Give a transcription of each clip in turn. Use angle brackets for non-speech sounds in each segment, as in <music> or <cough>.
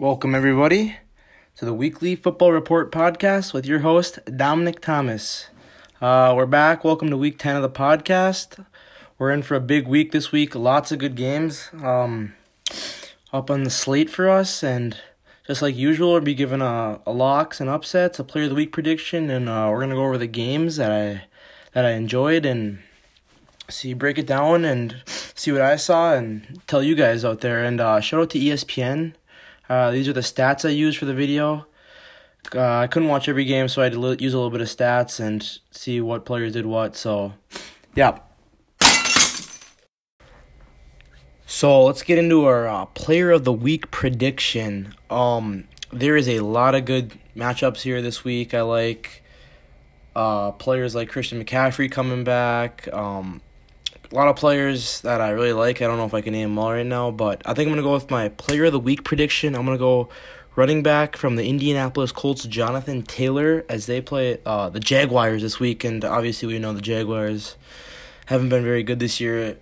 Welcome, everybody, to the weekly Football Report podcast with your host, Dominic Thomas. Uh, we're back. Welcome to week 10 of the podcast. We're in for a big week this week. Lots of good games um, up on the slate for us. And just like usual, we'll be giving a, a locks and upsets, a player of the week prediction, and uh, we're going to go over the games that I, that I enjoyed and see, break it down and see what I saw and tell you guys out there. And uh, shout out to ESPN uh, these are the stats I used for the video. Uh, I couldn't watch every game, so I had to use a little bit of stats and see what players did what. So, yeah. So let's get into our uh, player of the week prediction. Um, there is a lot of good matchups here this week. I like uh, players like Christian McCaffrey coming back. Um, a lot of players that I really like. I don't know if I can name them all right now, but I think I'm going to go with my player of the week prediction. I'm going to go running back from the Indianapolis Colts, Jonathan Taylor, as they play uh, the Jaguars this week. And obviously, we know the Jaguars haven't been very good this year.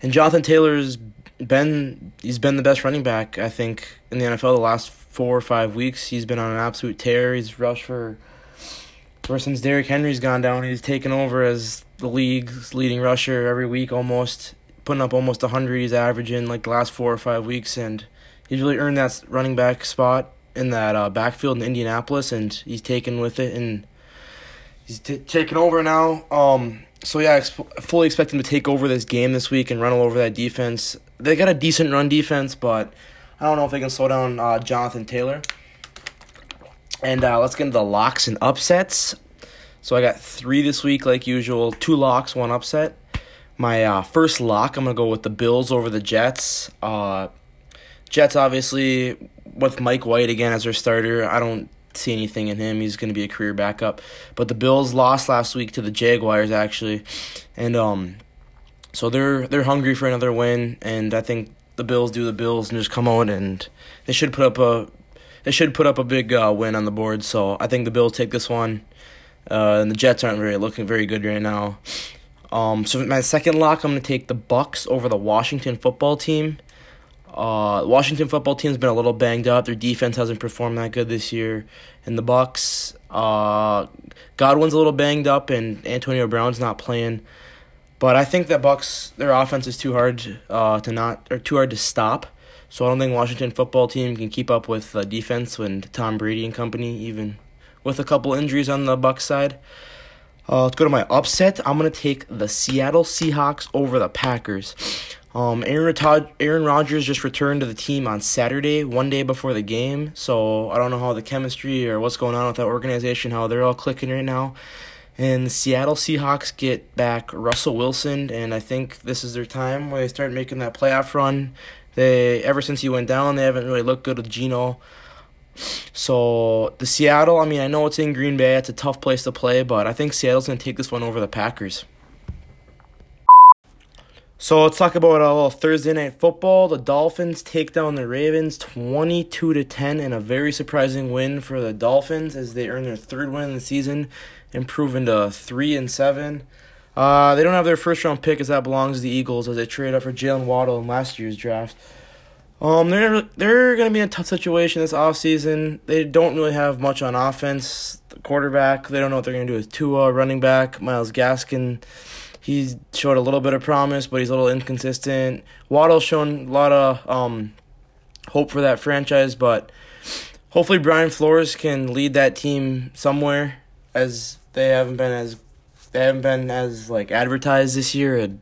And Jonathan Taylor's been he's been the best running back I think in the NFL the last four or five weeks. He's been on an absolute tear. He's rushed for ever since Derrick Henry's gone down. He's taken over as the league's leading rusher every week almost, putting up almost 100. He's averaging like the last four or five weeks, and he's really earned that running back spot in that uh, backfield in Indianapolis, and he's taken with it, and he's t- taken over now. Um, so yeah, I ex- fully expect him to take over this game this week and run all over that defense. They got a decent run defense, but I don't know if they can slow down uh, Jonathan Taylor. And uh, let's get into the locks and upsets. So I got three this week, like usual. Two locks, one upset. My uh, first lock, I'm gonna go with the Bills over the Jets. Uh, Jets, obviously, with Mike White again as their starter. I don't see anything in him. He's gonna be a career backup. But the Bills lost last week to the Jaguars, actually, and um, so they're they're hungry for another win. And I think the Bills do the Bills and just come out and they should put up a they should put up a big uh, win on the board. So I think the Bills take this one. Uh, and the Jets aren't really looking very good right now. Um, so my second lock, I'm gonna take the Bucks over the Washington football team. Uh, Washington football team's been a little banged up. Their defense hasn't performed that good this year, and the Bucks, uh, Godwin's a little banged up, and Antonio Brown's not playing. But I think that Bucks, their offense is too hard uh, to not or too hard to stop. So I don't think Washington football team can keep up with the defense when Tom Brady and company even with a couple injuries on the Bucks side. Uh, let's go to my upset. I'm gonna take the Seattle Seahawks over the Packers. Um, Aaron Aaron Rodgers just returned to the team on Saturday, one day before the game. So I don't know how the chemistry or what's going on with that organization, how they're all clicking right now. And the Seattle Seahawks get back Russell Wilson, and I think this is their time where they start making that playoff run. They ever since he went down, they haven't really looked good with Geno. So the Seattle, I mean, I know it's in Green Bay. It's a tough place to play, but I think Seattle's gonna take this one over the Packers. So let's talk about a little Thursday night football. The Dolphins take down the Ravens 22 to 10 in a very surprising win for the Dolphins as they earn their third win in the season, improving to 3 and 7. Uh, they don't have their first round pick as that belongs to the Eagles as they trade up for Jaylen Waddle in last year's draft. Um, they're they're gonna be in a tough situation this offseason. They don't really have much on offense. The quarterback, they don't know what they're gonna do with Tua, running back Myles Gaskin. He's showed a little bit of promise, but he's a little inconsistent. Waddle's shown a lot of um hope for that franchise, but hopefully Brian Flores can lead that team somewhere as they haven't been as they haven't been as like advertised this year and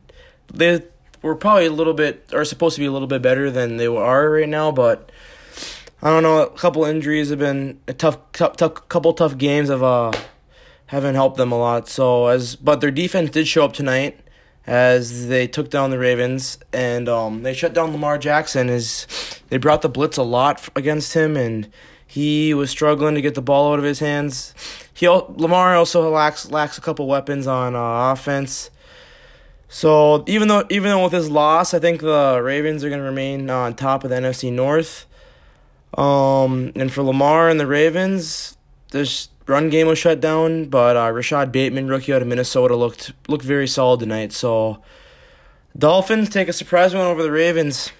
they were probably a little bit are supposed to be a little bit better than they are right now, but I don't know. A couple injuries have been a tough, tough, tough couple tough games have uh haven't helped them a lot. So as but their defense did show up tonight as they took down the Ravens and um they shut down Lamar Jackson as they brought the blitz a lot against him and he was struggling to get the ball out of his hands. He Lamar also lacks lacks a couple weapons on uh, offense. So even though even though with his loss, I think the Ravens are going to remain on top of the NFC North. Um, and for Lamar and the Ravens, this run game was shut down, but uh, Rashod Bateman, rookie out of Minnesota, looked looked very solid tonight. So Dolphins take a surprise win over the Ravens.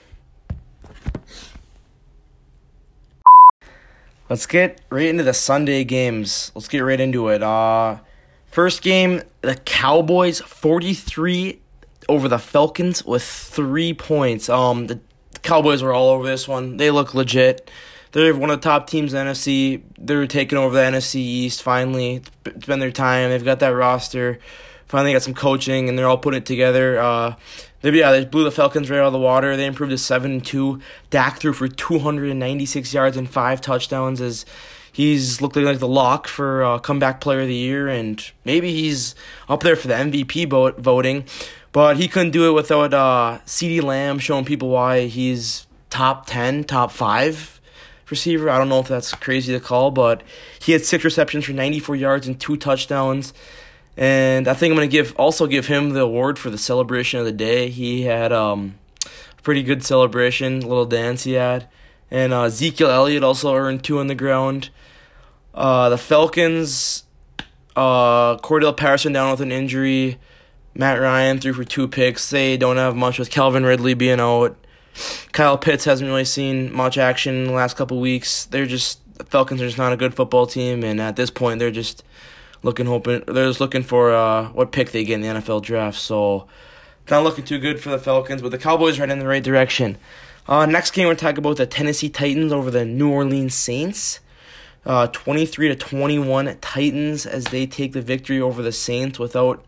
Let's get right into the Sunday games. Let's get right into it. Uh first game, the Cowboys 43 over the Falcons with 3 points. Um the Cowboys were all over this one. They look legit. They're one of the top teams in the NFC. They're taking over the NFC East finally. It's been their time. They've got that roster. Finally got some coaching, and they're all putting it together. Uh, they, yeah, they blew the Falcons right out of the water. They improved to seven and two. Dak threw for two hundred and ninety six yards and five touchdowns. As he's looking like the lock for uh, comeback player of the year, and maybe he's up there for the MVP vote, voting. But he couldn't do it without uh, CeeDee Lamb showing people why he's top ten, top five receiver. I don't know if that's crazy to call, but he had six receptions for 94 yards and two touchdowns. And I think I'm gonna give also give him the award for the celebration of the day. He had um, a pretty good celebration, little dance he had, and uh, Ezekiel Elliott also earned two on the ground. Uh, the Falcons, uh, Cordarrelle Patterson down with an injury. Matt Ryan threw for two picks. They don't have much with Calvin Ridley being out. Kyle Pitts hasn't really seen much action in the last couple weeks. They're just the Falcons are just not a good football team, and at this point, they're just looking hoping they're just looking for uh, what pick they get in the NFL draft. So not looking too good for the Falcons, but the Cowboys are in the right direction. Uh, next game we're talking about the Tennessee Titans over the New Orleans Saints. Uh, 23 to 21 Titans as they take the victory over the Saints without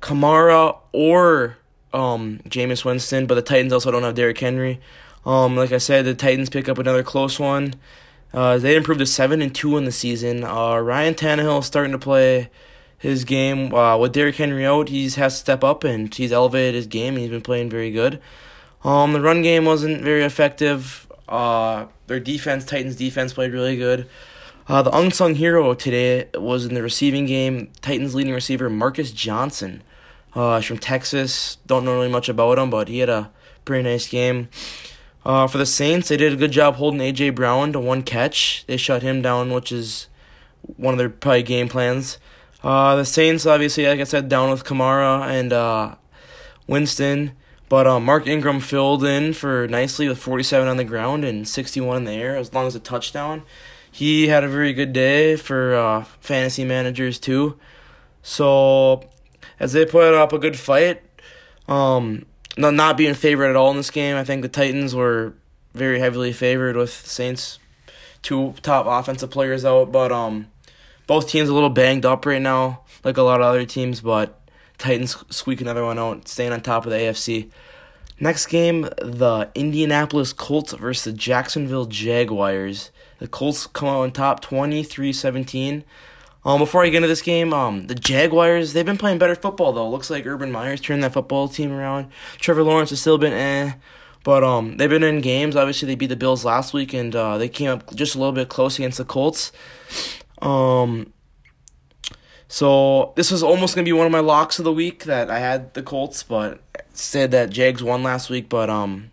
Kamara or um, Jameis Winston, but the Titans also don't have Derrick Henry. Um, like I said, the Titans pick up another close one. Uh, they improved to seven and two in the season. Uh, Ryan Tannehill starting to play his game uh, with Derrick Henry out. He has to step up and he's elevated his game. He's been playing very good. Um, the run game wasn't very effective. Uh, their defense, Titans defense, played really good. Uh, the unsung hero today was in the receiving game. Titans leading receiver Marcus Johnson. Uh, from Texas. Don't know really much about him, but he had a pretty nice game. Uh, for the Saints, they did a good job holding AJ Brown to one catch. They shut him down, which is one of their probably game plans. Uh, the Saints, obviously, like I said, down with Kamara and uh, Winston, but uh, Mark Ingram filled in for nicely with 47 on the ground and 61 in the air, as long as a touchdown. He had a very good day for uh, fantasy managers too. So, as they put up a good fight, um, not not being favored at all in this game. I think the Titans were very heavily favored with Saints two top offensive players out, but um both teams a little banged up right now, like a lot of other teams, but Titans squeak another one out, staying on top of the AFC. Next game, the Indianapolis Colts versus the Jacksonville Jaguars. The Colts come out on top 23-17. Um, before I get into this game, um, the Jaguars, they've been playing better football, though. Looks like Urban Meyer's turned that football team around. Trevor Lawrence has still been eh. But um, they've been in games. Obviously, they beat the Bills last week, and uh, they came up just a little bit close against the Colts. Um, so this was almost gonna be one of my locks of the week that I had the Colts, but said that Jags won last week, but um,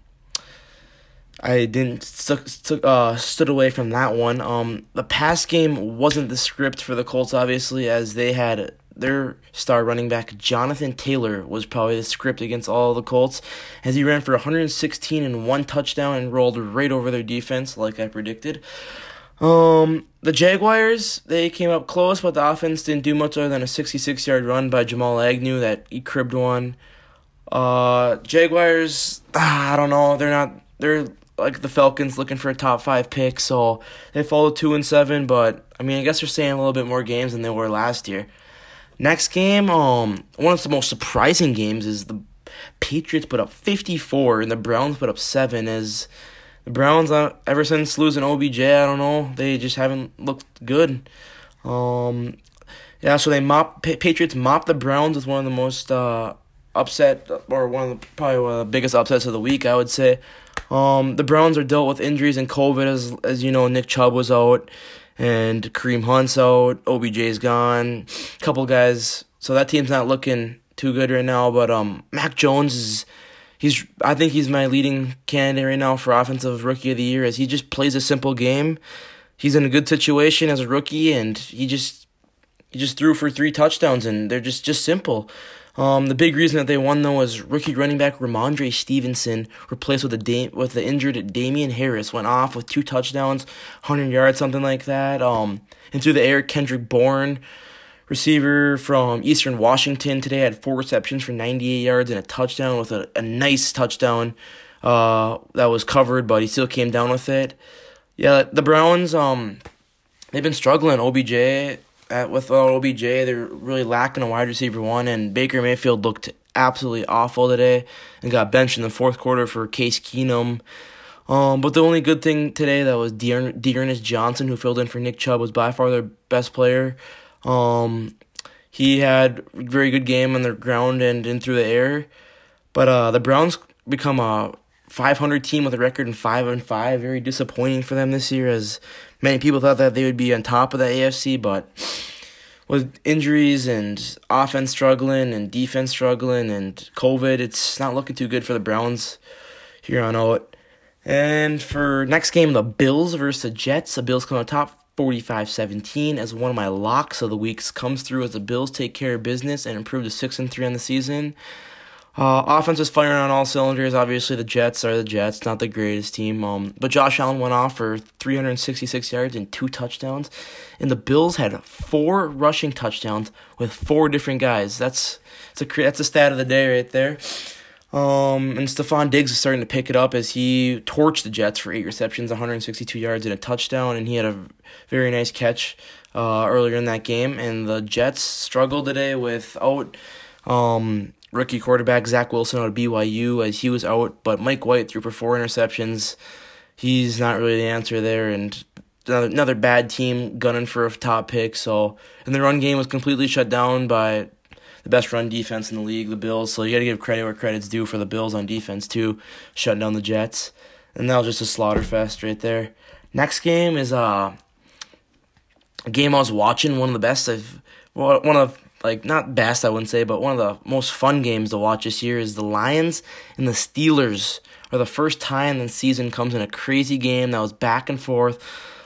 I didn't stuck, stuck, uh, stood away from that one. Um, the pass game wasn't the script for the Colts, obviously, as they had their star running back Jonathan Taylor was probably the script against all the Colts, as he ran for 116 and one touchdown and rolled right over their defense, like I predicted. Um, the Jaguars they came up close, but the offense didn't do much other than a 66 yard run by Jamal Agnew that he cribbed one. Uh, Jaguars, ah, I don't know, they're not they're like the Falcons looking for a top five pick, so they fall two and seven. But I mean, I guess they're staying a little bit more games than they were last year. Next game, um, one of the most surprising games is the Patriots put up fifty four and the Browns put up seven. As the Browns, uh, ever since losing OBJ, I don't know, they just haven't looked good. Um, yeah, so they mop Patriots mopped the Browns with one of the most uh, upset or one of the probably one of the biggest upsets of the week, I would say. Um, the Browns are dealt with injuries and COVID, as as you know, Nick Chubb was out, and Kareem Hunt's out, OBJ's gone, a couple guys. So that team's not looking too good right now. But um, Mac Jones is. He's, I think he's my leading candidate right now for offensive rookie of the year, as he just plays a simple game. He's in a good situation as a rookie, and he just he just threw for three touchdowns, and they're just just simple. Um, the big reason that they won though was rookie running back Rhamondre Stevenson replaced with a da- with the injured Damien Harris went off with two touchdowns, hundred yards, something like that. Um, and through the air, Kendrick Bourne, receiver from Eastern Washington, today had four receptions for ninety eight yards and a touchdown with a, a nice touchdown. Uh, that was covered, but he still came down with it. Yeah, the Browns um, they've been struggling. OBJ at, without OBJ, they're really lacking a wide receiver one, and Baker Mayfield looked absolutely awful today and got benched in the fourth quarter for Case Keenum. Um, but the only good thing today that was D'Ernest Johnson, who filled in for Nick Chubb, was by far their best player. Um, he had a very good game on the ground and in through the air. But uh, the Browns become a 500 team with a record in five and five. Very disappointing for them this year, as many people thought that they would be on top of the AFC, but with injuries and offense struggling and defense struggling and COVID, it's not looking too good for the Browns here on out. And for next game, the Bills versus the Jets. The Bills come on top 45 17 as one of my locks of the weeks comes through as the Bills take care of business and improve to 6 and 3 on the season. Uh, offense is firing on all cylinders. Obviously, the Jets are the Jets, not the greatest team. Um, but Josh Allen went off for 366 yards and two touchdowns, and the Bills had four rushing touchdowns with four different guys. That's that's a that's a stat of the day right there. Um, and Stefon Diggs is starting to pick it up as he torched the Jets for eight receptions, 162 yards, and a touchdown, and he had a very nice catch uh, earlier in that game. And the Jets struggled today without um, rookie quarterback Zach Wilson out of BYU as he was out, but Mike White threw for four interceptions. He's not really the answer there, and another, another bad team gunning for a top pick. So, and the run game was completely shut down by the best run defense in the league, the Bills. So you got to give credit where credit's due for the Bills on defense too, shutting down the Jets, and that was just a slaughter fest right there. Next game is uh, a game I was watching, one of the best I've one of like not best I wouldn't say, but one of the most fun games to watch this year is the Lions and the Steelers. Are the first time in the season comes in a crazy game that was back and forth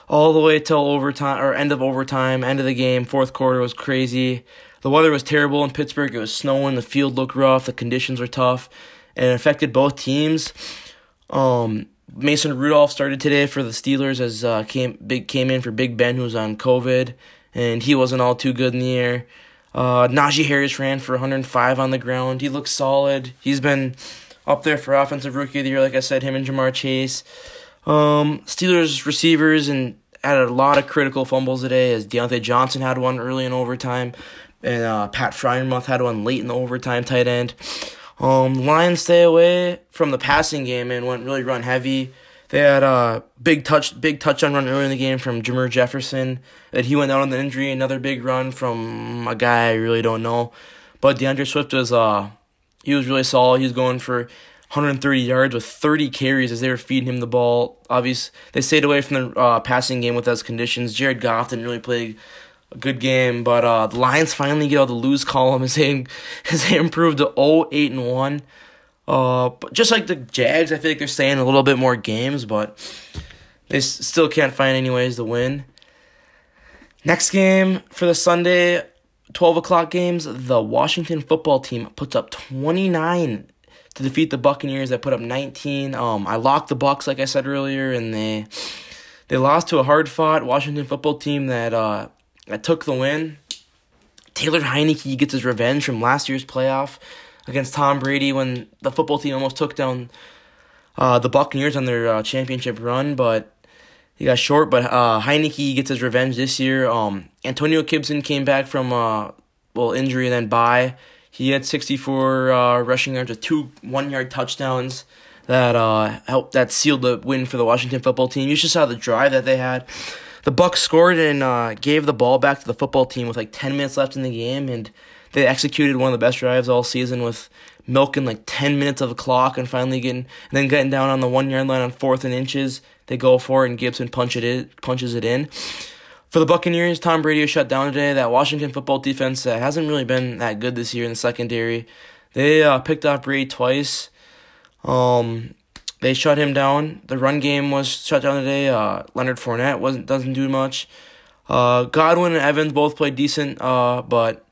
all the way till overtime or end of overtime, end of the game, fourth quarter was crazy. The weather was terrible in Pittsburgh. It was snowing, the field looked rough, the conditions were tough, and it affected both teams. Um, Mason Rudolph started today for the Steelers as uh, came big came in for Big Ben who was on COVID and he wasn't all too good in the air. Uh, Najee Harris ran for 105 on the ground. He looks solid. He's been up there for offensive rookie of the year, like I said. Him and Ja'Marr Chase. Um, Steelers receivers and had a lot of critical fumbles today. As Diontae Johnson had one early in overtime, and uh, Pat Freiermuth had one late in the overtime. Tight end. Um, Lions stay away from the passing game and went really run heavy. They had a big touch, big touchdown run early in the game from Jermar Jefferson. That he went out on the injury. Another big run from a guy I really don't know, but D'Andre Swift was uh he was really solid. He was going for 130 yards with 30 carries as they were feeding him the ball. Obviously, they stayed away from the uh, passing game with those conditions. Jared Goff didn't really play a good game, but uh, the Lions finally get out the lose column as they <laughs> as they improved to 0 8 and 1. Uh, but just like the Jags, I feel like they're staying a little bit more games, but they still can't find any ways to win. Next game for the Sunday 12 o'clock games, the Washington football team puts up 29 to defeat the Buccaneers that put up 19. Um, I locked the Bucks, like I said earlier, and they they lost to a hard fought Washington football team that uh, that took the win. Taylor Heinicke gets his revenge from last year's playoff against Tom Brady when the football team almost took down uh, the Buccaneers on their uh, championship run, but he got short. But uh, Heinicke gets his revenge this year. Um, Antonio Gibson came back from uh, well injury and then bye. He had 64 uh, rushing yards with two one yard touchdowns that uh, helped that sealed the win for the Washington football team. You just saw the drive that they had. The Bucks scored and uh, gave the ball back to the football team with like 10 minutes left in the game, and they executed one of the best drives all season with milking like 10 minutes of the clock and finally getting and then getting down on the one yard line on fourth and inches. They go for it and Gibson punch it punches it in. For the Buccaneers, Tom Brady was shut down today. That Washington football defense uh, hasn't really been that good this year in the secondary. They uh, picked off Brady twice. Um, they shut him down. The run game was shut down today. Uh, Leonard Fournette wasn't doesn't do much. Uh, Godwin and Evans both played decent, uh, but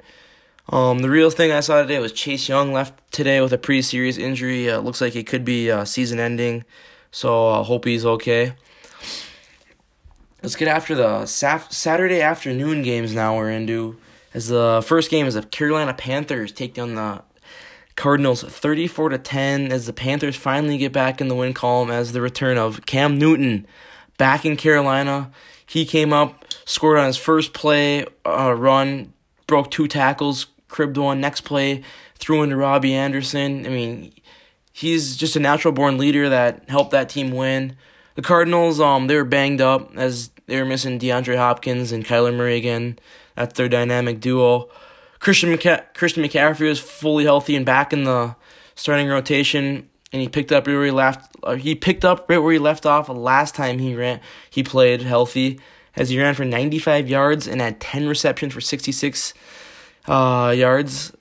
Um, the real thing I saw today was Chase Young left today with a pretty serious injury. Uh, looks like it could be uh, season ending, so uh, hope he's okay. Let's get after the saf- Saturday afternoon games now we're into. As the first game is the Carolina Panthers take down the Cardinals 34 to 10 as the Panthers finally get back in the win column as the return of Cam Newton back in Carolina. He came up, scored on his first play uh, run, broke two tackles, cribbed one. Next play, threw into Robbie Anderson. I mean, he's just a natural born leader that helped that team win. The Cardinals, um, they were banged up as they were missing DeAndre Hopkins and Kyler Murray again. That's their dynamic duo. Christian McCa- Christian McCaffrey was fully healthy and back in the starting rotation, and he picked up right where he left. Uh, he picked up right where he left off last time he ran. He played healthy as he ran for 95 yards and had 10 receptions for 66 uh, yards.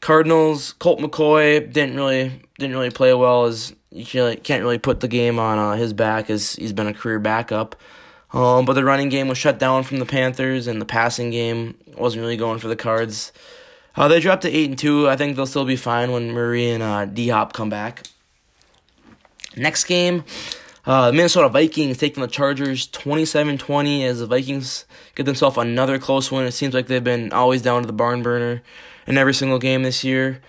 Cardinals Colt McCoy didn't really didn't really play well as you can't really put the game on uh, his back as he's been a career backup. Um, but the running game was shut down from the Panthers, and the passing game wasn't really going for the Cards. Uh, they dropped to eight and two. I think they'll still be fine when Murray and uh, D Hop come back. Next game, uh, Minnesota Vikings taking the Chargers 27-20 as the Vikings get themselves another close win. It seems like they've been always down to the barn burner in every single game this year.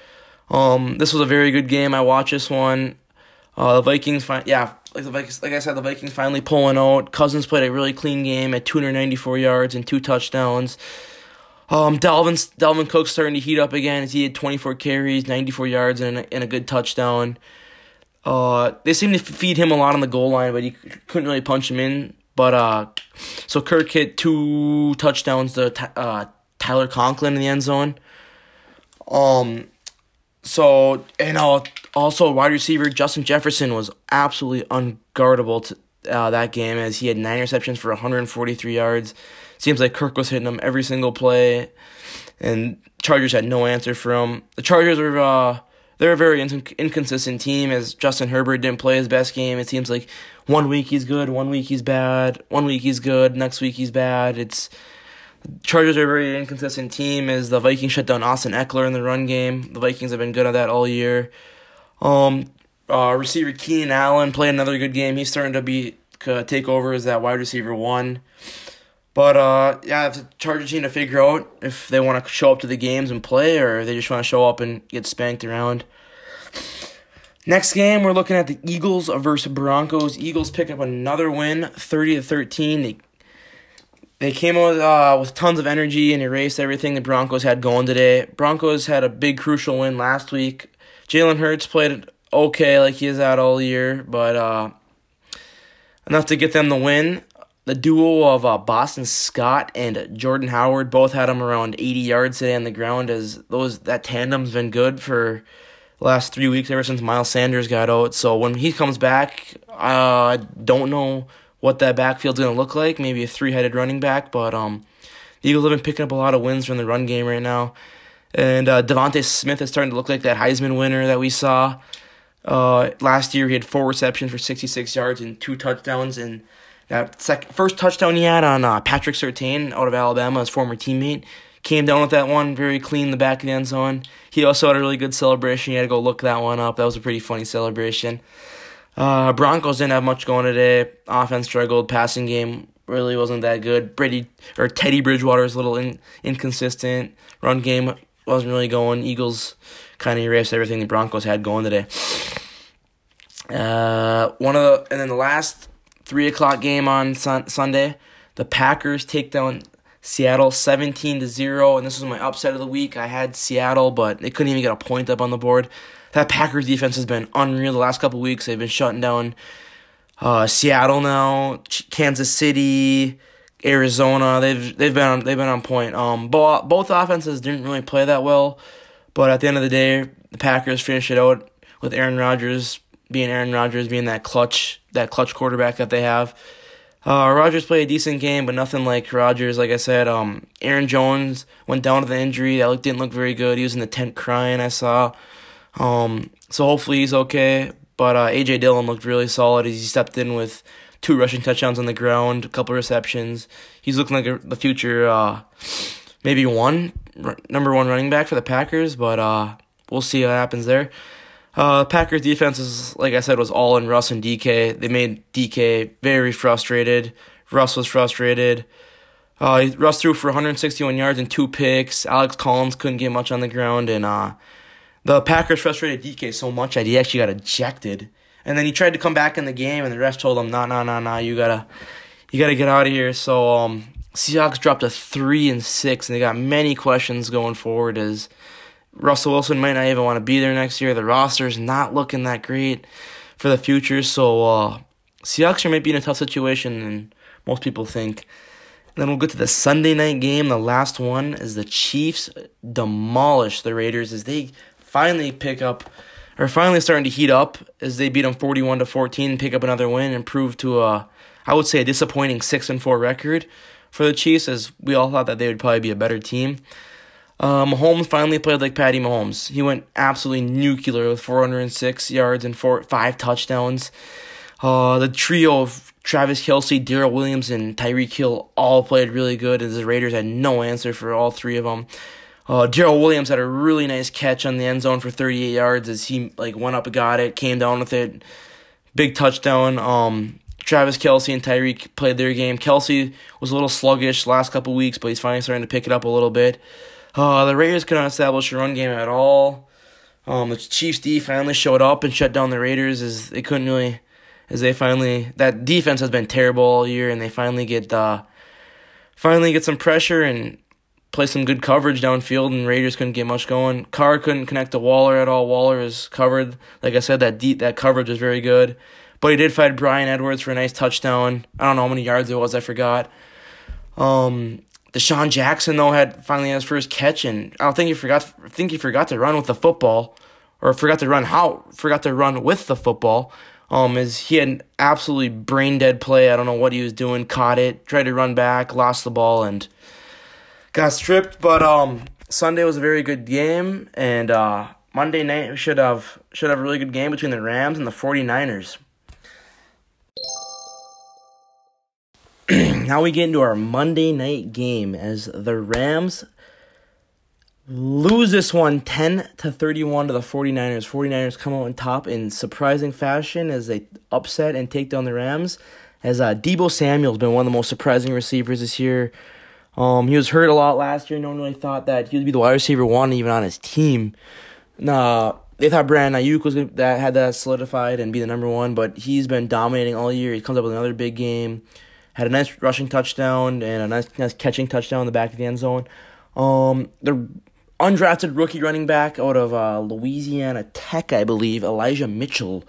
Um, this was a very good game. I watched this one. Uh, the Vikings, fi- yeah, like the Vikings, like I said, the Vikings finally pulling out. Cousins played a really clean game at 294 yards and two touchdowns. Um, Dalvin Dalvin Cook starting to heat up again as he had 24 carries, 94 yards, and a, and a good touchdown. Uh, they seemed to feed him a lot on the goal line, but he couldn't really punch him in. But uh, so Kirk hit two touchdowns to uh, Tyler Conklin in the end zone. Um, so and uh, also wide receiver Justin Jefferson was absolutely unguardable to uh, that game as he had nine receptions for 143 yards. Seems like Kirk was hitting him every single play, and Chargers had no answer for him. The Chargers were uh, they're a very in- inconsistent team as Justin Herbert didn't play his best game. It seems like one week he's good, one week he's bad, one week he's good, next week he's bad. It's Chargers are a very inconsistent team as the Vikings shut down Austin Ekeler in the run game. The Vikings have been good at that all year. Um, uh, receiver Keenan Allen played another good game. He's starting to be uh, take over as that wide receiver one. But uh, yeah, the Chargers need to figure out if they want to show up to the games and play, or they just want to show up and get spanked around. Next game, we're looking at the Eagles versus Broncos. Eagles pick up another win, thirty to thirteen. They they came out uh, with tons of energy and erased everything the Broncos had going today. Broncos had a big crucial win last week. Jalen Hurts played okay, like he has had all year, but uh, enough to get them the win. The duo of uh, Boston Scott and Jordan Howard both had them around 80 yards today on the ground. As those that tandem's been good for last three weeks, ever since Miles Sanders got out. So when he comes back, uh, I don't know what that backfield's going to look like. Maybe a three-headed running back, but um, the Eagles have been picking up a lot of wins from the run game right now. And uh, DeVonta Smith is starting to look like that Heisman winner that we saw uh, last year. He had four receptions for 66 yards and two touchdowns. And that second, first touchdown he had on uh, Patrick Surtain out of Alabama, his former teammate, came down with that one very clean in the back of the end zone. He also had a really good celebration. You had to go look that one up. That was a pretty funny celebration. Uh, Broncos didn't have much going today. Offense struggled. Passing game really wasn't that good. Brady or Teddy Bridgewater's a little in, inconsistent. Run game wasn't really going. Eagles kind of erased everything the Broncos had going today. Uh, one of the and then the last three o'clock game on sun, Sunday, the Packers take down Seattle seventeen to zero, and this was my upset of the week. I had Seattle, but they couldn't even get a point up on the board that Packers defense has been unreal the last couple weeks. They've been shutting down uh, Seattle now, Kansas City, Arizona. They've they've been on, they've been on point. Um, both both offenses didn't really play that well, but at the end of the day, the Packers finished it out with Aaron Rodgers being Aaron Rodgers, being that clutch that clutch quarterback that they have. Uh, Rodgers played a decent game, but nothing like Rodgers. Like I said, um, Aaron Jones went down with an injury. That didn't look very good. He was in the tent crying. I saw. Um, so hopefully he's okay. But uh, AJ Dillon looked really solid as he stepped in with two rushing touchdowns on the ground, a couple receptions. He's looking like a, the future uh, maybe one number one running back for the Packers, but uh, we'll see what happens there. Uh, Packers defense is like I said was all in Russ and DK. They made DK very frustrated. Russ was frustrated. Uh, Russ threw for 161 yards and two picks. Alex Collins couldn't get much on the ground, and uh, the Packers frustrated DK so much that he actually got ejected. And then he tried to come back in the game, and the ref told him, "No, no, no, no, you gotta, you gotta get out of here." So um, Seahawks dropped a three and six, and they got many questions going forward as Russell Wilson might not even want to be there next year. The roster's not looking that great for the future, so uh, Seahawks might be in a tough situation than most people think. And then we'll get to the Sunday night game. The last one is the Chiefs demolish the Raiders as they finally pick up, or finally starting to heat up as they beat them forty-one to fourteen, pick up another win, and prove to a, I would say, a disappointing six and four record for the Chiefs, as we all thought that they would probably be a better team. Uh, Mahomes finally played like Patty Mahomes. He went absolutely nuclear with 406 yards and four, five touchdowns. Uh, the trio of Travis Kelce, Darrel Williams, and Tyreek Hill all played really good, as the Raiders had no answer for all three of them. Uh, Williams had a really nice catch on the end zone for 38 yards as he like went up and got it, came down with it, big touchdown. Um, Travis Kelce and Tyreek played their game. Kelce was a little sluggish last couple weeks, but he's finally starting to pick it up a little bit. Uh, the Raiders could not establish a run game at all. Um, the Chiefs D finally showed up and shut down the Raiders as they couldn't really, as they finally that defense has been terrible all year, and they finally get uh, finally get some pressure and play some good coverage downfield, and Raiders couldn't get much going. Carr couldn't connect to Waller at all. Waller is covered, like I said, that deep that coverage was very good, but he did fight Bryan Edwards for a nice touchdown. I don't know how many yards it was, I forgot. Um, DeSean Jackson though had finally had his first catch, and I don't think he forgot. I think he forgot to run with the football, or forgot to run how forgot to run with the football. Um, as he had an absolutely brain dead play. I don't know what he was doing. Caught it, tried to run back, lost the ball, and got stripped. But um, Sunday was a very good game, and uh, Monday night we should have should have a really good game between the Rams and the 49ers. <clears throat> now we get into our Monday night game as the Rams lose this one 10 to 31 to the 49ers. 49ers come out on top in surprising fashion as they upset and take down the Rams. As uh, Deebo Samuel's been one of the most surprising receivers this year. Um, he was hurt a lot last year. No one really thought that he would be the wide receiver one even on his team. Nah, they thought Brandon Aiyuk was gonna, that had that solidified and be the number one, but he's been dominating all year. He comes up with another big game had a nice rushing touchdown and a nice, nice catching touchdown in the back of the end zone. Um, the undrafted rookie running back out of uh, Louisiana Tech, I believe, Elijah Mitchell,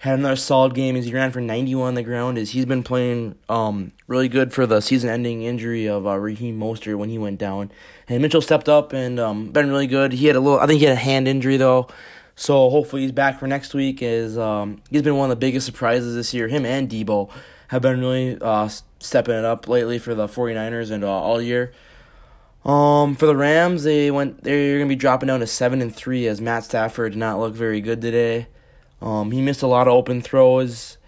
had another solid game as he ran for 91 on the ground. As he's been playing um, really good for the season-ending injury of uh, Raheem Mostert when he went down. And Mitchell stepped up and um, been really good. He had a little, I think he had a hand injury though. So hopefully he's back for next week. Is um, he's been one of the biggest surprises this year. Him and Deebo have been really uh, stepping it up lately for the 49ers and uh, all year. Um, for the Rams, they went. They're gonna be dropping down to seven and three as Matt Stafford did not look very good today. Um, he missed a lot of open throws.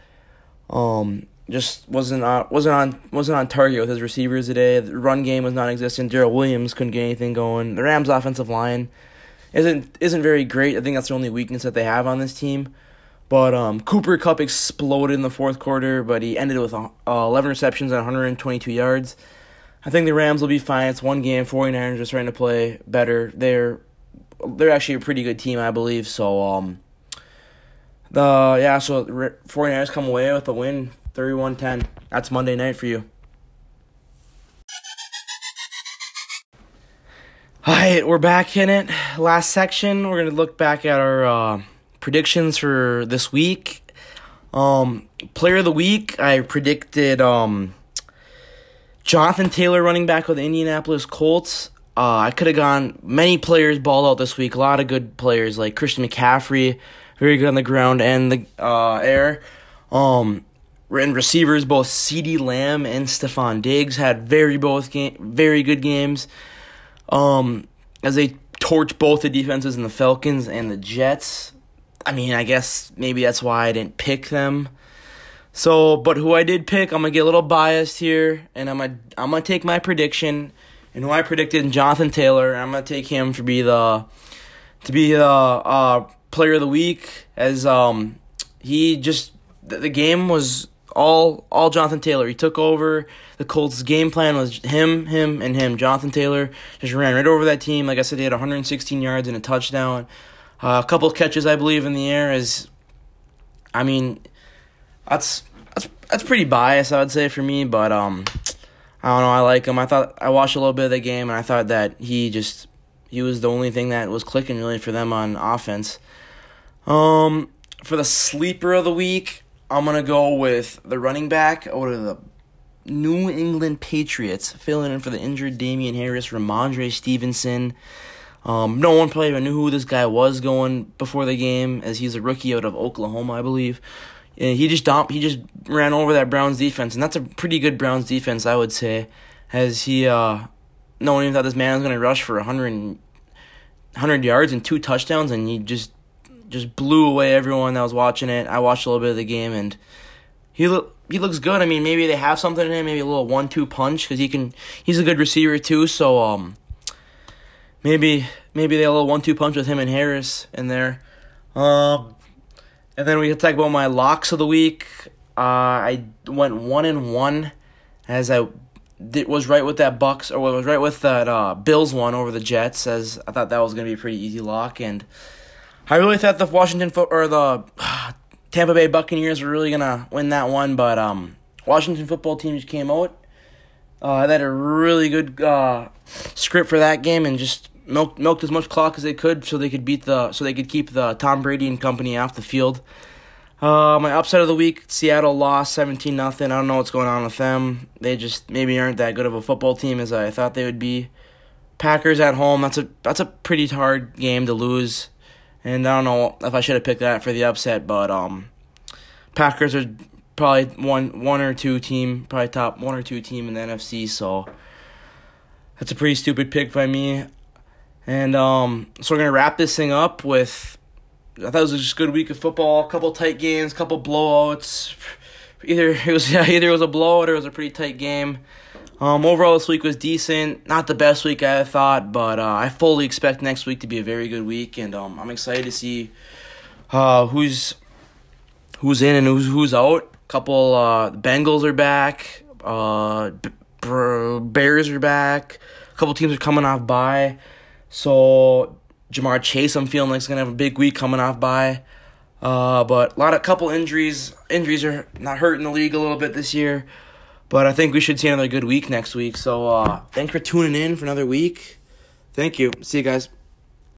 Um, just wasn't on wasn't on wasn't on target with his receivers today. The run game was non-existent. Daryl Williams couldn't get anything going. The Rams' offensive line isn't isn't very great. I think that's the only weakness that they have on this team. But um, Cooper Kupp exploded in the fourth quarter, but he ended with uh, 11 receptions and 122 yards. I think the Rams will be fine. It's one game. 49ers are starting to play better. They're they're actually a pretty good team, I believe. So um, the yeah, so 49ers come away with a win, 31-10. That's Monday night for you. All right, we're back in it. Last section, we're gonna look back at our. Uh, predictions for this week. Um, player of the week, I predicted um, Jonathan Taylor, running back with the Indianapolis Colts. Uh, I could have gone many players balled out this week. A lot of good players like Christian McCaffrey, very good on the ground and the uh, air. Um, and receivers, both CeeDee Lamb and Stefon Diggs had very both game, very good games. Um, as they torch both the defenses and the Falcons and the Jets. I mean, I guess maybe that's why I didn't pick them. So, but who I did pick, I'm gonna get a little biased here, and I'm gonna I'm gonna take my prediction, and who I predicted Jonathan Taylor. I'm gonna take him to be the to be the uh, player of the week as um he just the, game was all all Jonathan Taylor. He took over. The Colts' game plan was him, him, and him. Jonathan Taylor just ran right over that team. Like I said, he had 116 yards and a touchdown. Uh, a couple catches, I believe, in the air. As I mean, that's that's that's pretty biased, I would say, for me. But um, I don't know. I like him. I thought I watched a little bit of the game, and I thought that he just he was the only thing that was clicking really for them on offense. Um, for the sleeper of the week, I'm gonna go with the running back out of the New England Patriots, filling in for the injured Damien Harris, Rhamondre Stevenson. Um, no one probably even knew who this guy was going before the game, as he's a rookie out of Oklahoma, I believe. And he just dump, he just ran over that Browns defense, and that's a pretty good Browns defense, I would say. As he, uh, no one even thought this man was going to rush for 100, 100 yards and two touchdowns, and he just just blew away everyone that was watching it. I watched a little bit of the game, and he look he looks good. I mean, maybe they have something in him, maybe a little one-two punch because he can. He's a good receiver too, so um, maybe maybe they have a little one-two punch with him and Harris in there. Um, and then we can talk about my locks of the week. Uh, I went one and one, as I did, was right with that Bucks or was right with that uh, Bills one over the Jets. As I thought that was gonna be a pretty easy lock, and I really thought the Washington fo- or the <sighs> Tampa Bay Buccaneers were really gonna win that one, but um, Washington football team just came out. Uh, they had a really good uh, script for that game and just milked milked as much clock as they could so they could beat the so they could keep the Tom Brady and company off the field. Uh, my upset of the week: Seattle lost seventeen nothing. I don't know what's going on with them. They just maybe aren't that good of a football team as I thought they would be. Packers at home. That's a that's a pretty hard game to lose, and I don't know if I should have picked that for the upset. But um, Packers are probably one one or two team, probably top one or two team in the NFC. So that's a pretty stupid pick by me. And um, so we're gonna wrap this thing up with. I thought it was just a good week of football. A couple tight games, couple blowouts. Either <laughs> it was yeah, either it was a blowout or it was a pretty tight game. Um, overall, this week was decent. Not the best week I thought, but uh, I fully expect next week to be a very good week, and um, I'm excited to see uh, who's who's in and who's who's out. Couple uh, Bengals are back. Uh, B- Bears are back. A couple teams are coming off bye. So Ja'Marr Chase, I'm feeling like is gonna have a big week coming off by. Uh, but a lot of couple injuries. Injuries are not hurting the league a little bit this year. But I think we should see another good week next week. So uh, thanks for tuning in for another week. Thank you. See you guys.